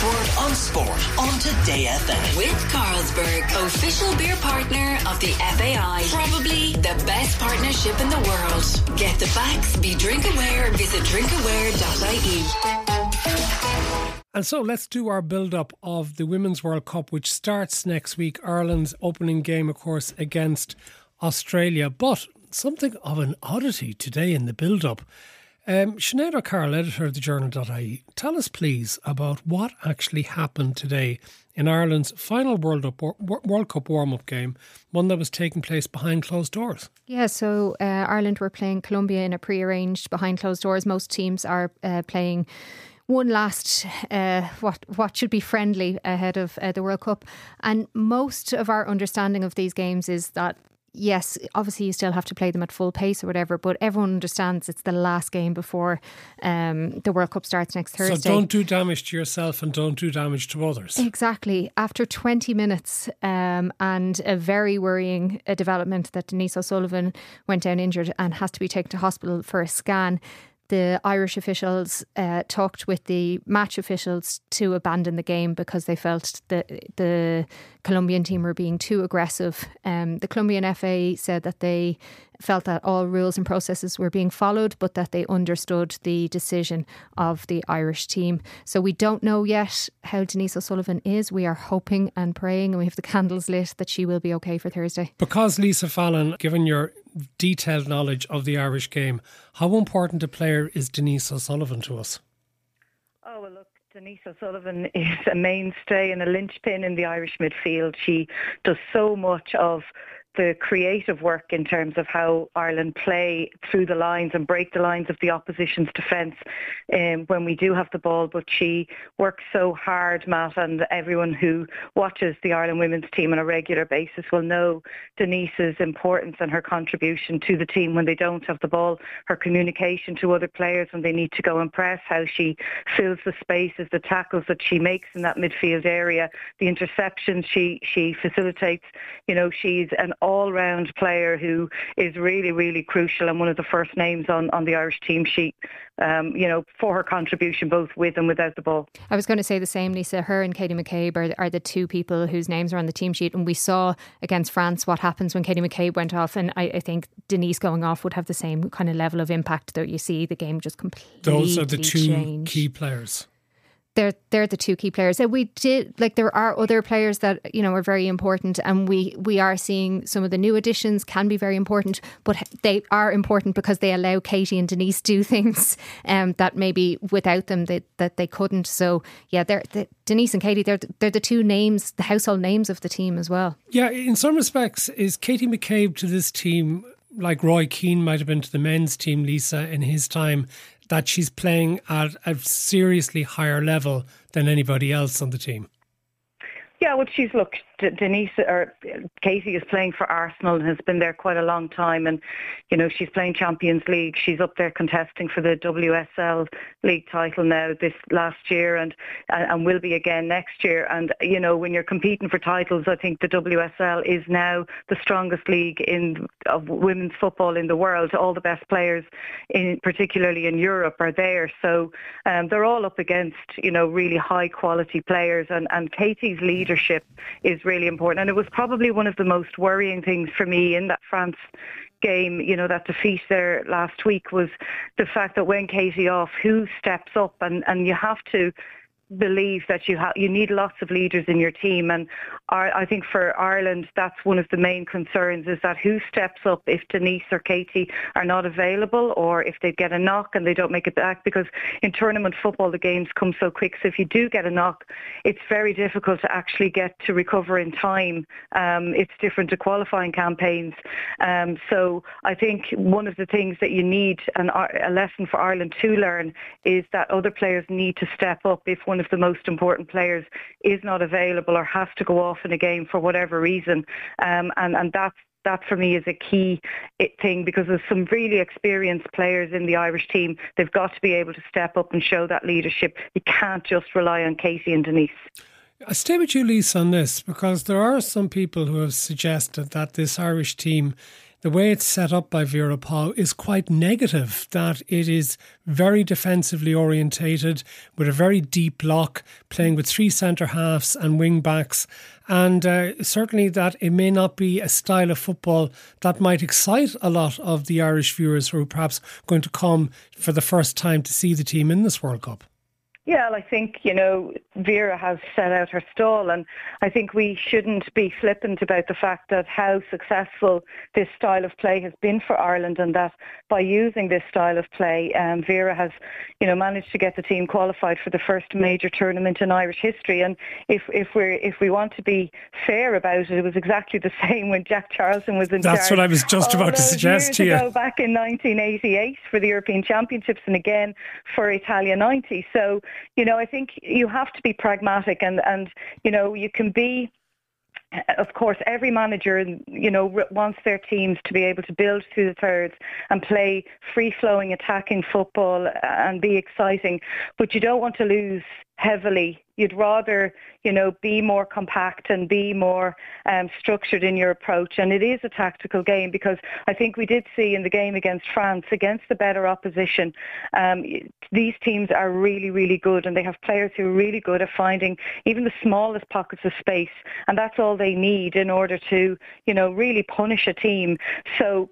Expert on Sport on Today FM. With Carlsberg, official beer partner of the FAI. Probably the best partnership in the world. Get the facts, be drink aware, visit drinkaware.ie. And so let's do our build up of the Women's World Cup, which starts next week. Ireland's opening game, of course, against Australia. But something of an oddity today in the build up. Um, Sinead O'Carroll, editor of the journal.ie, tell us please about what actually happened today in Ireland's final World, up, World Cup warm up game, one that was taking place behind closed doors. Yeah, so uh, Ireland were playing Colombia in a pre arranged behind closed doors. Most teams are uh, playing one last uh, what what should be friendly ahead of uh, the World Cup, and most of our understanding of these games is that yes, obviously you still have to play them at full pace or whatever, but everyone understands it's the last game before um, the World Cup starts next Thursday. So don't do damage to yourself and don't do damage to others. Exactly. After 20 minutes um, and a very worrying uh, development that Denise O'Sullivan went down injured and has to be taken to hospital for a scan, the Irish officials uh, talked with the match officials to abandon the game because they felt that the Colombian team were being too aggressive. Um, the Colombian FA said that they felt that all rules and processes were being followed, but that they understood the decision of the Irish team. So we don't know yet how Denise O'Sullivan is. We are hoping and praying, and we have the candles lit that she will be okay for Thursday. Because Lisa Fallon, given your detailed knowledge of the Irish game, how important a player is Denise O'Sullivan to us? Oh, well, look, Denise O'Sullivan is a mainstay and a linchpin in the Irish midfield. She does so much of the creative work in terms of how Ireland play through the lines and break the lines of the opposition's defence um, when we do have the ball. But she works so hard, Matt, and everyone who watches the Ireland women's team on a regular basis will know Denise's importance and her contribution to the team when they don't have the ball, her communication to other players when they need to go and press, how she fills the spaces, the tackles that she makes in that midfield area, the interceptions she, she facilitates. You know, she's an all-round player who is really, really crucial and one of the first names on, on the Irish team sheet, um, you know, for her contribution both with and without the ball. I was going to say the same, Lisa. Her and Katie McCabe are, are the two people whose names are on the team sheet. And we saw against France what happens when Katie McCabe went off. And I, I think Denise going off would have the same kind of level of impact that you see the game just completely Those are the two change. key players they're they're the two key players. And we did like there are other players that you know are very important, and we we are seeing some of the new additions can be very important, but they are important because they allow Katie and Denise do things um, that maybe without them they, that they couldn't. So yeah, they're, Denise and Katie. They're they're the two names, the household names of the team as well. Yeah, in some respects, is Katie McCabe to this team like Roy Keane might have been to the men's team, Lisa, in his time, that she's playing at a seriously higher level than anybody else on the team. Yeah, well, she's look. Denise or Katie is playing for Arsenal and has been there quite a long time, and you know she's playing Champions League. She's up there contesting for the WSL league title now this last year, and and will be again next year. And you know when you're competing for titles, I think the WSL is now the strongest league in of women's football in the world. All the best players, in particularly in Europe, are there. So um, they're all up against you know really high quality players, and and Katie's leadership is really important. And it was probably one of the most worrying things for me in that France game, you know, that defeat there last week was the fact that when Katie off, who steps up and, and you have to believe that you have you need lots of leaders in your team and our, I think for Ireland that's one of the main concerns is that who steps up if Denise or Katie are not available or if they get a knock and they don't make it back? Because in tournament football the games come so quick so if you do get a knock it's very difficult to actually get to recover in time. Um, it's different to qualifying campaigns. Um, so I think one of the things that you need and a lesson for Ireland to learn is that other players need to step up if one one of the most important players is not available or has to go off in a game for whatever reason. Um, and, and that's that for me is a key thing because there's some really experienced players in the Irish team. They've got to be able to step up and show that leadership. You can't just rely on Katie and Denise. I stay with you, Lisa, on this because there are some people who have suggested that this Irish team the way it's set up by Vera Pauw is quite negative, that it is very defensively orientated with a very deep block, playing with three centre halves and wing backs. And uh, certainly that it may not be a style of football that might excite a lot of the Irish viewers who are perhaps going to come for the first time to see the team in this World Cup. Yeah, well, I think, you know, Vera has set out her stall and I think we shouldn't be flippant about the fact that how successful this style of play has been for Ireland and that by using this style of play, um, Vera has, you know, managed to get the team qualified for the first major tournament in Irish history. And if, if we're if we want to be fair about it, it was exactly the same when Jack Charlton was in That's what I was just about to suggest to you. Ago, back in 1988 for the European Championships and again for Italia 90. So you know, I think you have to be pragmatic and, and you know, you can be of course, every manager, you know, wants their teams to be able to build through the thirds and play free-flowing, attacking football and be exciting. But you don't want to lose heavily. You'd rather, you know, be more compact and be more um, structured in your approach. And it is a tactical game because I think we did see in the game against France, against the better opposition, um, these teams are really, really good and they have players who are really good at finding even the smallest pockets of space. And that's all they need in order to, you know, really punish a team. So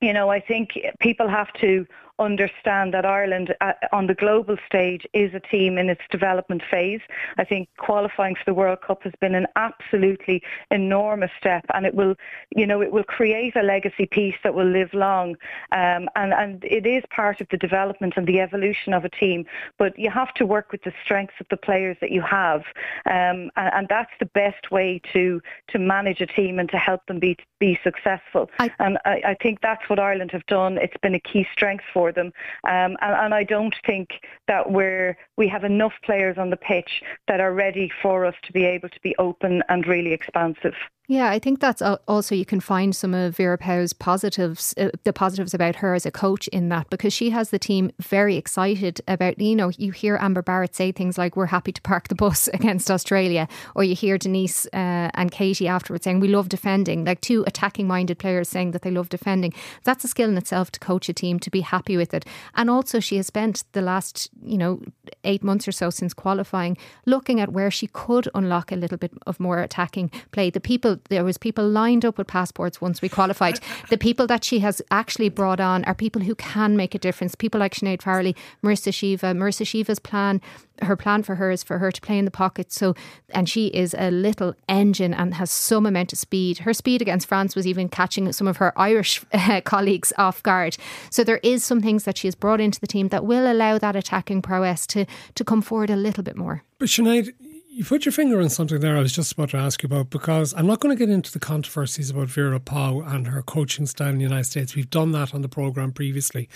you know, I think people have to understand that Ireland uh, on the global stage is a team in its development phase. I think qualifying for the World Cup has been an absolutely enormous step and it will, you know, it will create a legacy piece that will live long um, and, and it is part of the development and the evolution of a team. But you have to work with the strengths of the players that you have um, and, and, that's the best way to, to manage a team and to help them be, be successful. I, and I, I think that's what Ireland have done. It's been a key strength for them. Um, and, and I don't think that we're, we have enough players on the pitch that are ready for us to be able to be open and really expansive. Yeah, I think that's also you can find some of Vera Pauw's positives, uh, the positives about her as a coach in that because she has the team very excited about, you know, you hear Amber Barrett say things like, we're happy to park the bus against Australia, or you hear Denise uh, and Katie afterwards saying, we love defending, like two attacking minded players saying that they love defending. That's a skill in itself to coach a team, to be happy with it. And also, she has spent the last, you know, eight months or so since qualifying looking at where she could unlock a little bit of more attacking play. The people there was people lined up with passports once we qualified. the people that she has actually brought on are people who can make a difference. People like Sinead Farrelly, Marissa Sheva. Marissa Sheva's plan, her plan for her is for her to play in the pocket. So, and she is a little engine and has some amount of speed. Her speed against France was even catching some of her Irish uh, colleagues off guard. So there is some things that she has brought into the team that will allow that attacking prowess to to come forward a little bit more. But Sinead, you put your finger on something there I was just about to ask you about because I'm not going to get into the controversies about Vera Pauw and her coaching style in the United States. We've done that on the programme previously.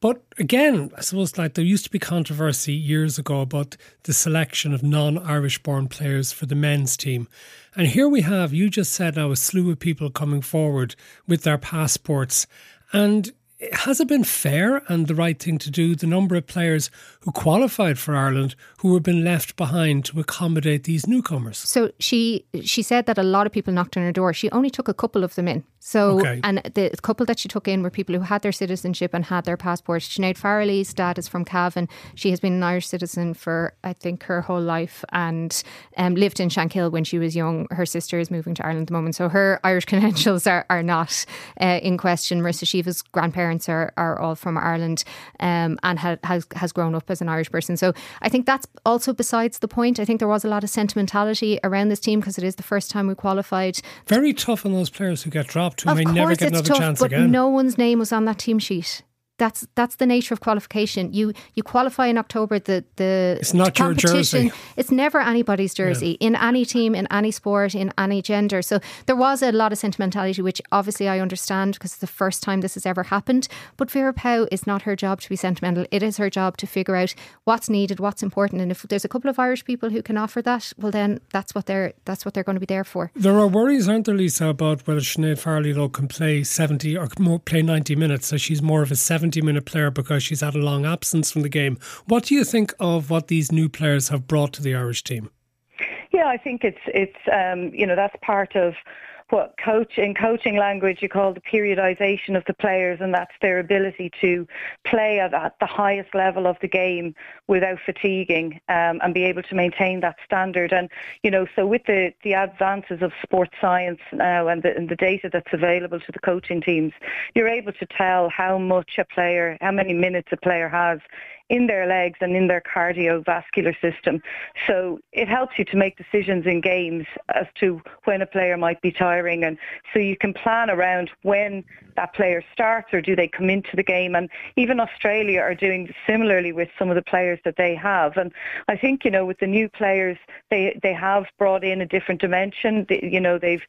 But again, I suppose like there used to be controversy years ago about the selection of non Irish born players for the men's team. And here we have, you just said now, a slew of people coming forward with their passports. And has it been fair and the right thing to do? The number of players who qualified for Ireland who have been left behind to accommodate these newcomers. So she she said that a lot of people knocked on her door. She only took a couple of them in. So, okay. and the couple that she took in were people who had their citizenship and had their passport. Sinead Farrelly's dad is from Cavan. She has been an Irish citizen for, I think, her whole life and um, lived in Shankill when she was young. Her sister is moving to Ireland at the moment. So her Irish credentials are, are not uh, in question. Marissa Sheva's grandparents are, are all from Ireland um, and ha- has, has grown up as an Irish person. So I think that's also besides the point. I think there was a lot of sentimentality around this team because it is the first time we qualified. Very tough on those players who get dropped who of may never get another tough, chance but again. No one's name was on that team sheet that's that's the nature of qualification. You you qualify in October. The the it's not your jersey. It's never anybody's jersey yeah. in any team, in any sport, in any gender. So there was a lot of sentimentality, which obviously I understand because it's the first time this has ever happened. But Vera Pauw is not her job to be sentimental. It is her job to figure out what's needed, what's important, and if there's a couple of Irish people who can offer that, well then that's what they're that's what they're going to be there for. There are worries, aren't there, Lisa, about whether Sinead Farrelly though can play seventy or more, play ninety minutes, so she's more of a seventy 70 minute player because she's had a long absence from the game. What do you think of what these new players have brought to the Irish team? Yeah, I think it's it's um, you know that's part of what coach in coaching language you call the periodization of the players, and that's their ability to play at, at the highest level of the game without fatiguing um, and be able to maintain that standard. And you know, so with the the advances of sports science now and the, and the data that's available to the coaching teams, you're able to tell how much a player, how many minutes a player has in their legs and in their cardiovascular system. So it helps you to make decisions in games as to when a player might be tiring. And so you can plan around when that player starts or do they come into the game. And even Australia are doing similarly with some of the players that they have. And I think you know with the new players they they have brought in a different dimension. They, you know they've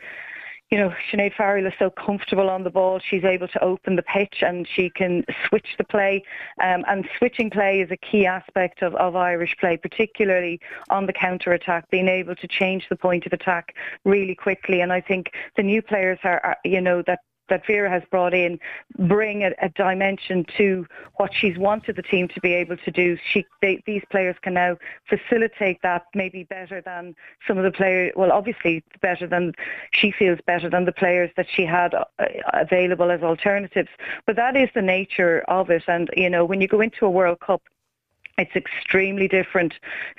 you know, Sinead Farrell is so comfortable on the ball. She's able to open the pitch and she can switch the play. Um, and switching play is a key aspect of, of Irish play, particularly on the counter attack, being able to change the point of attack really quickly. And I think the new players are, are you know, that that Vera has brought in bring a, a, dimension to what she's wanted the team to be able to do. She, they, these players can now facilitate that maybe better than some of the players. Well, obviously better than she feels better than the players that she had uh, available as alternatives. But that is the nature of it. And you know, when you go into a World Cup it's extremely different.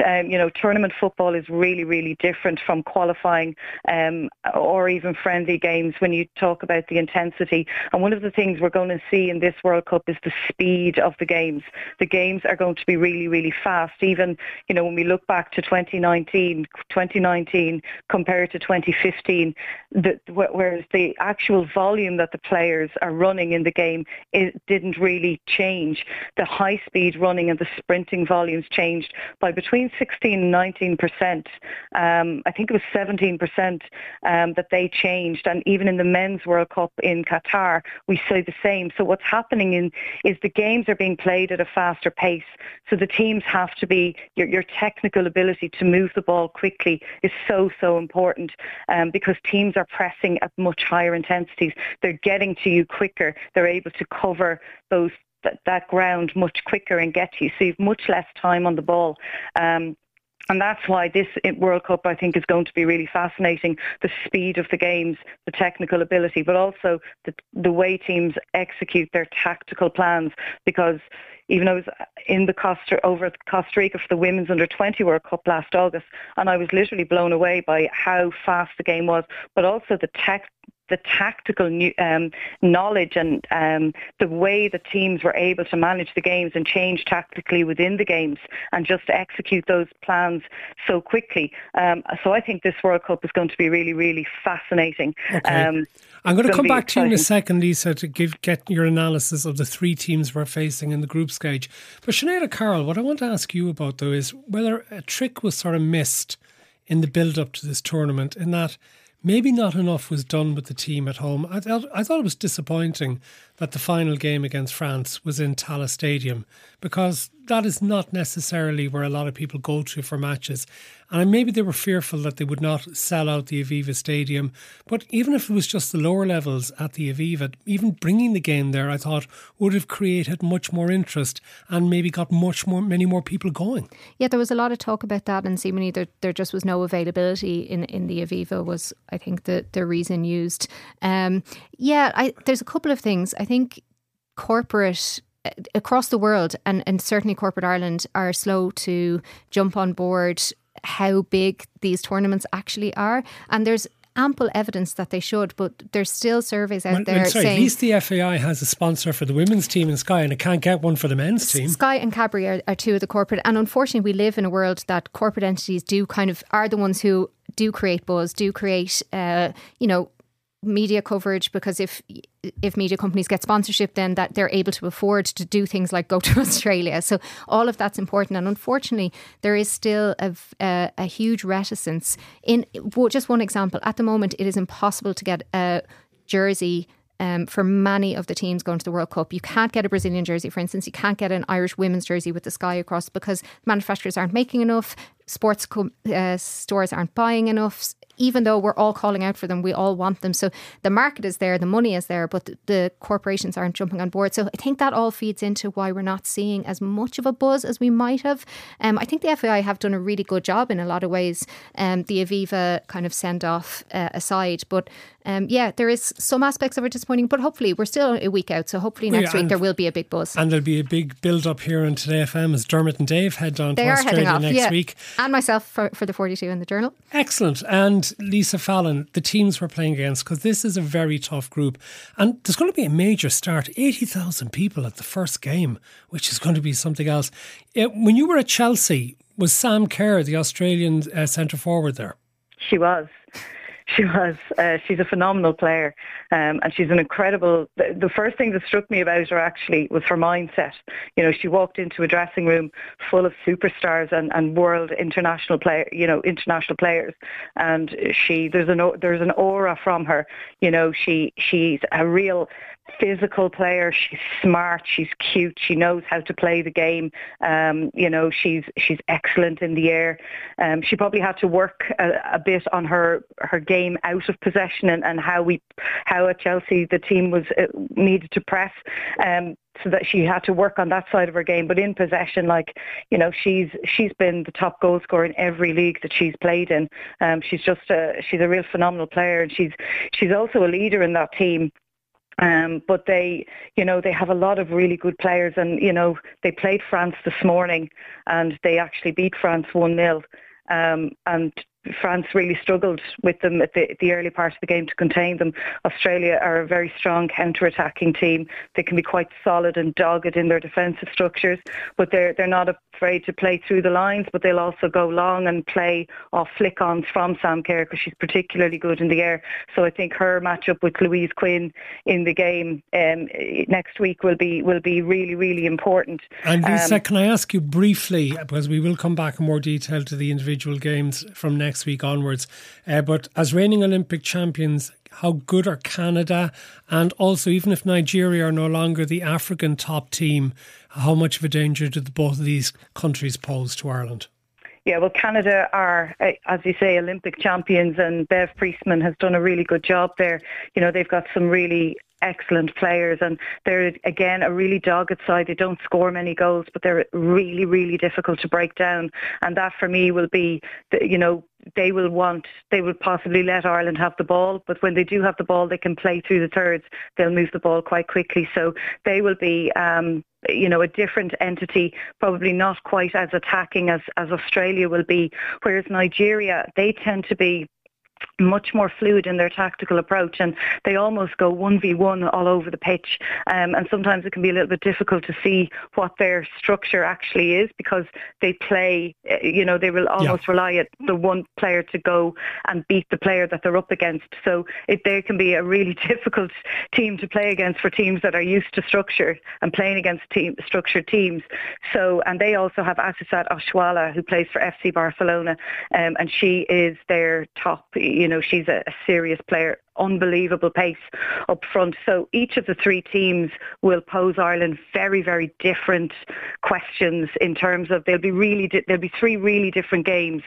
Um, you know, tournament football is really, really different from qualifying um, or even friendly games when you talk about the intensity. And one of the things we're going to see in this World Cup is the speed of the games. The games are going to be really, really fast. Even, you know, when we look back to 2019, 2019 compared to 2015, the, whereas the actual volume that the players are running in the game it didn't really change. The high speed running and the sprint printing volumes changed by between 16 and 19 percent. Um, I think it was 17 percent um, that they changed, and even in the Men's World Cup in Qatar, we see the same. So what's happening in is the games are being played at a faster pace. So the teams have to be your, your technical ability to move the ball quickly is so so important um, because teams are pressing at much higher intensities. They're getting to you quicker. They're able to cover those that, that ground much quicker and get you. So you've much less time on the ball. Um, and that's why this World Cup, I think, is going to be really fascinating. The speed of the games, the technical ability, but also the, the way teams execute their tactical plans. Because even I was in the Costa over Costa Rica for the Women's Under 20 World Cup last August, and I was literally blown away by how fast the game was, but also the tech the tactical new, um, knowledge and um, the way the teams were able to manage the games and change tactically within the games and just execute those plans so quickly. Um, so I think this World Cup is going to be really, really fascinating. Okay. Um, I'm going to come back exciting. to you in a second, Lisa, to give get your analysis of the three teams we're facing in the group stage. But Sinead Carroll, what I want to ask you about though is whether a trick was sort of missed in the build up to this tournament in that maybe not enough was done with the team at home. I thought, I thought it was disappointing that the final game against France was in Tallaght Stadium because that is not necessarily where a lot of people go to for matches. And maybe they were fearful that they would not sell out the Aviva Stadium. But even if it was just the lower levels at the Aviva, even bringing the game there, I thought would have created much more interest and maybe got much more, many more people going. Yeah, there was a lot of talk about that, and seemingly there, there just was no availability in, in the Aviva. Was I think the the reason used? Um, yeah, I, there's a couple of things. I think corporate across the world and, and certainly corporate Ireland are slow to jump on board how big these tournaments actually are. And there's ample evidence that they should, but there's still surveys out well, there sorry, saying at least the FAI has a sponsor for the women's team in Sky, and it can't get one for the men's team. Sky and Cadbury are, are two of the corporate, and unfortunately, we live in a world that corporate entities do kind of are the ones who do create buzz, do create, uh, you know, media coverage because if if media companies get sponsorship then that they're able to afford to do things like go to Australia so all of that's important and unfortunately there is still a, a, a huge reticence in just one example at the moment it is impossible to get a jersey um, for many of the teams going to the World Cup. You can't get a Brazilian jersey, for instance. You can't get an Irish women's jersey with the sky across because manufacturers aren't making enough sports co- uh, stores aren't buying enough even though we're all calling out for them, we all want them. So the market is there, the money is there, but the, the corporations aren't jumping on board. So I think that all feeds into why we're not seeing as much of a buzz as we might have. Um, I think the FAI have done a really good job in a lot of ways. Um, the Aviva kind of send off uh, aside, but um, yeah, there is some aspects of it disappointing, but hopefully we're still a week out. So hopefully next yeah, week there will be a big buzz. And there'll be a big build up here on Today FM as Dermot and Dave head down they to Australia next yeah. week. And myself for, for the 42 in the journal. Excellent. And Lisa Fallon, the teams we're playing against, because this is a very tough group. And there's going to be a major start 80,000 people at the first game, which is going to be something else. When you were at Chelsea, was Sam Kerr, the Australian uh, centre forward there? She was. She was. Uh, she's a phenomenal player, um, and she's an incredible. The, the, first thing that struck me about her actually was her mindset. You know, she walked into a dressing room full of superstars and, and world international player, you know, international players, and she there's an there's an aura from her. You know, she she's a real physical player. She's smart. She's cute. She knows how to play the game. Um, you know, she's she's excellent in the air. Um, she probably had to work a, a, bit on her her game out of possession and, and how we how at Chelsea the team was uh, needed to press. Um, so that she had to work on that side of her game. But in possession, like you know, she's she's been the top goal scorer in every league that she's played in. Um, she's just a she's a real phenomenal player, and she's she's also a leader in that team. Um, but they, you know, they have a lot of really good players, and you know, they played France this morning, and they actually beat France one 0 um, and France really struggled with them at the, the early part of the game to contain them. Australia are a very strong counter-attacking team. They can be quite solid and dogged in their defensive structures, but they're they're not afraid to play through the lines. But they'll also go long and play off flick-ons from Sam Kerr because she's particularly good in the air. So I think her matchup with Louise Quinn in the game um, next week will be will be really really important. And Lisa, um, can I ask you briefly because we will come back in more detail to the individual games from next next week onwards. Uh, but as reigning Olympic champions, how good are Canada? And also, even if Nigeria are no longer the African top team, how much of a danger do both of these countries pose to Ireland? Yeah, well, Canada are, uh, as you say, Olympic champions, and Bev Priestman has done a really good job there. You know, they've got some really excellent players and they're again a really dogged side. They don't score many goals but they're really, really difficult to break down and that for me will be, the, you know, they will want, they will possibly let Ireland have the ball, but when they do have the ball, they can play through the thirds. They'll move the ball quite quickly. So they will be, um, you know, a different entity, probably not quite as attacking as, as Australia will be. Whereas Nigeria, they tend to be much more fluid in their tactical approach and they almost go 1v1 all over the pitch. Um, and sometimes it can be a little bit difficult to see what their structure actually is because they play eh, you know they will almost yeah. rely at the one player to go and beat the player that they're up against. So it they can be a really difficult team to play against for teams that are used to structure and playing against team structured teams. So and they also have Asisat Oshoala who plays for FC Barcelona um, and she is their top you know, she's a, a serious player unbelievable pace up front. So each of the three teams will pose Ireland very, very different questions in terms of there'll be really di- there'll be three really different games.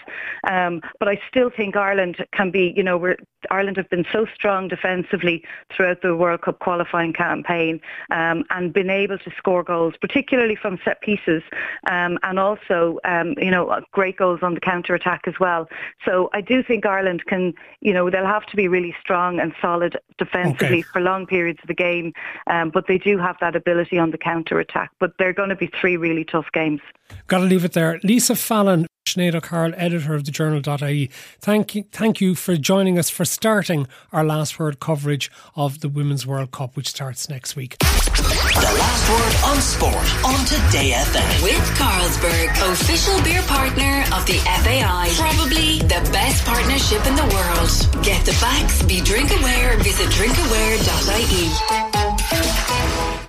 Um, but I still think Ireland can be, you know, we're, Ireland have been so strong defensively throughout the World Cup qualifying campaign um, and been able to score goals, particularly from set pieces, um, and also, um, you know, great goals on the counter attack as well. So I do think Ireland can, you know, they'll have to be really strong and solid defensively okay. for long periods of the game. Um, but they do have that ability on the counter attack. But they're going to be three really tough games. Got to leave it there. Lisa Fallon. Sinead O'Carroll, editor of the journal.ie. Thank you, thank you for joining us for starting our last word coverage of the Women's World Cup, which starts next week. The last word on sport on Today FM. With Carlsberg, official beer partner of the FAI. Probably the best partnership in the world. Get the facts, be drink aware, visit drinkaware.ie.